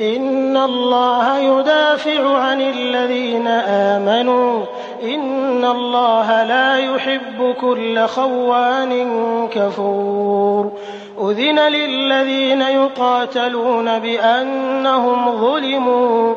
إِنَّ اللَّهَ يُدَافِعُ عَنِ الَّذِينَ آمَنُوا ۗ. إِنَّ اللَّهَ لَا يُحِبُّ كُلَّ خَوَّانٍ كَفُورٍ. أُذِنَ لِلَّذِينَ يُقَاتَلُونَ بِأَنَّهُمْ ظُلِمُوا ۚ.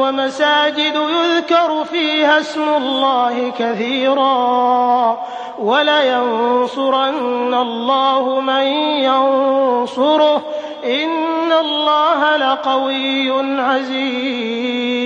وَمَسَاجِدُ يُذْكَرُ فِيهَا اسْمُ اللَّهِ كَثِيرًا ۗ وَلَيَنصُرَنَّ اللَّهُ مَن يَنصُرُهُ ۗ إِنَّ اللَّهَ لَقَوِيٌّ عَزِيزٌ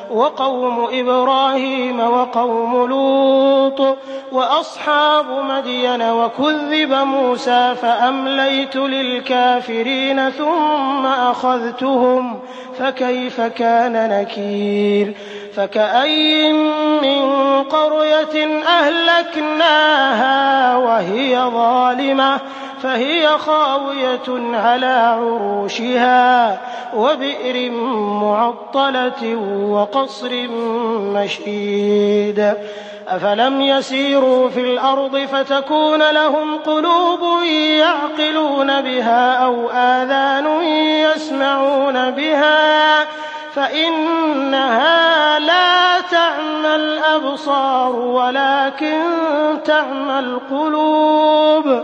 وَقَوْمُ إِبْرَاهِيمَ وَقَوْمُ لُوطٍ وَأَصْحَابُ مَدْيَنَ ۖ وَكُذِّبَ مُوسَىٰ فَأَمْلَيْتُ لِلْكَافِرِينَ ثُمَّ أَخَذْتُهُمْ ۖ فَكَيْفَ كَانَ نَكِيرِ؟ فَكَأَيِّن مِّن قَرْيَةٍ أَهْلَكْنَاهَا وَهِيَ ظَالِمَةٌ فَهِيَ خَاوِيَةٌ عَلَىٰ عُرُوشِهَا وَبِئْرٍ مُّعَطَّلَةٍ وَقَصْرٍ مَّشِيدٍ. أَفَلَمْ يَسِيرُوا فِي الْأَرْضِ فَتَكُونَ لَهُمْ قُلُوبٌ يَعْقِلُونَ بِهَا أَوْ آذَانٌ يَسْمَعُونَ بِهَا ۖ. فَإِنَّهَا لَا تَعْمَى الْأَبْصَارُ وَلَٰكِن تَعْمَى الْقُلُوبُ.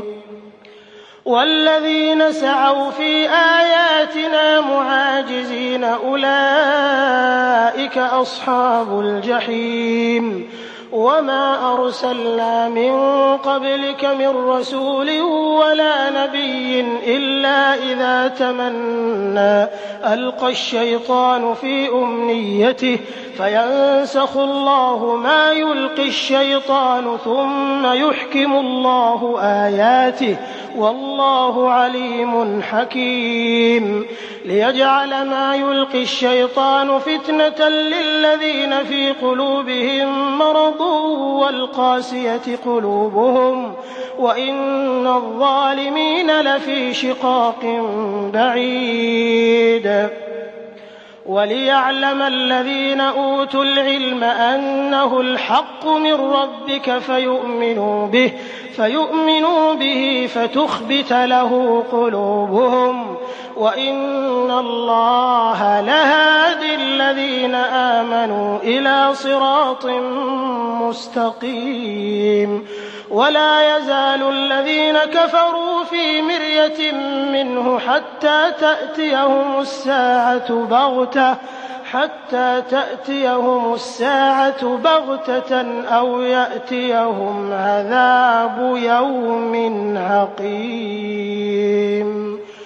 وَالَّذِينَ سَعَوْا فِي آيَاتِنَا مُعَاجِزِينَ أُولَٰئِكَ أَصْحَابُ الْجَحِيمِ. وَمَا أَرْسَلْنَا مِن قَبْلِكَ مِن رَّسُولٍ وَلَا نَبِيٍّ إِلَّا إِذَا تَمَنَّىٰ أَلْقَى الشَّيْطَانُ فِي أُمْنِيَّتِهِ فَيَنسَخُ اللَّهُ مَا يُلْقِي الشَّيْطَانُ ثُمَّ يُحْكِمُ اللَّهُ آيَاتِهِ ۗ وَاللَّهُ عَلِيمٌ حَكِيمٌ لِيَجْعَلَ مَا يُلْقِي الشَّيْطَانُ فِتْنَةً لِّلَّذِينَ فِي قُلُوبِهِم مَّرَضٌ وَالْقَاسِيَةِ قُلُوبُهُمْ ۗ وَإِنَّ الظَّالِمِينَ لَفِي شِقَاقٍ بَعِيدٍ. وَلِيَعْلَمَ الَّذِينَ أُوتُوا الْعِلْمَ أَنَّهُ الْحَقُّ مِن رَّبِّكَ فَيُؤْمِنُوا بِهِ فَتُخْبِتَ لَهُ قُلُوبُهُمْ ۗ. وَإِنَّ اللَّهَ الَّذِينَ آمَنُوا إِلَىٰ صِرَاطٍ مُّسْتَقِيمٍ. وَلَا يَزَالُ الَّذِينَ كَفَرُوا فِي مِرْيَةٍ مِّنْهُ حَتَّىٰ تَأْتِيَهُمُ السَّاعَةُ بَغْتَةً أَوْ يَأْتِيَهُمْ عَذَابُ يَوْمٍ عَقِيمٍ.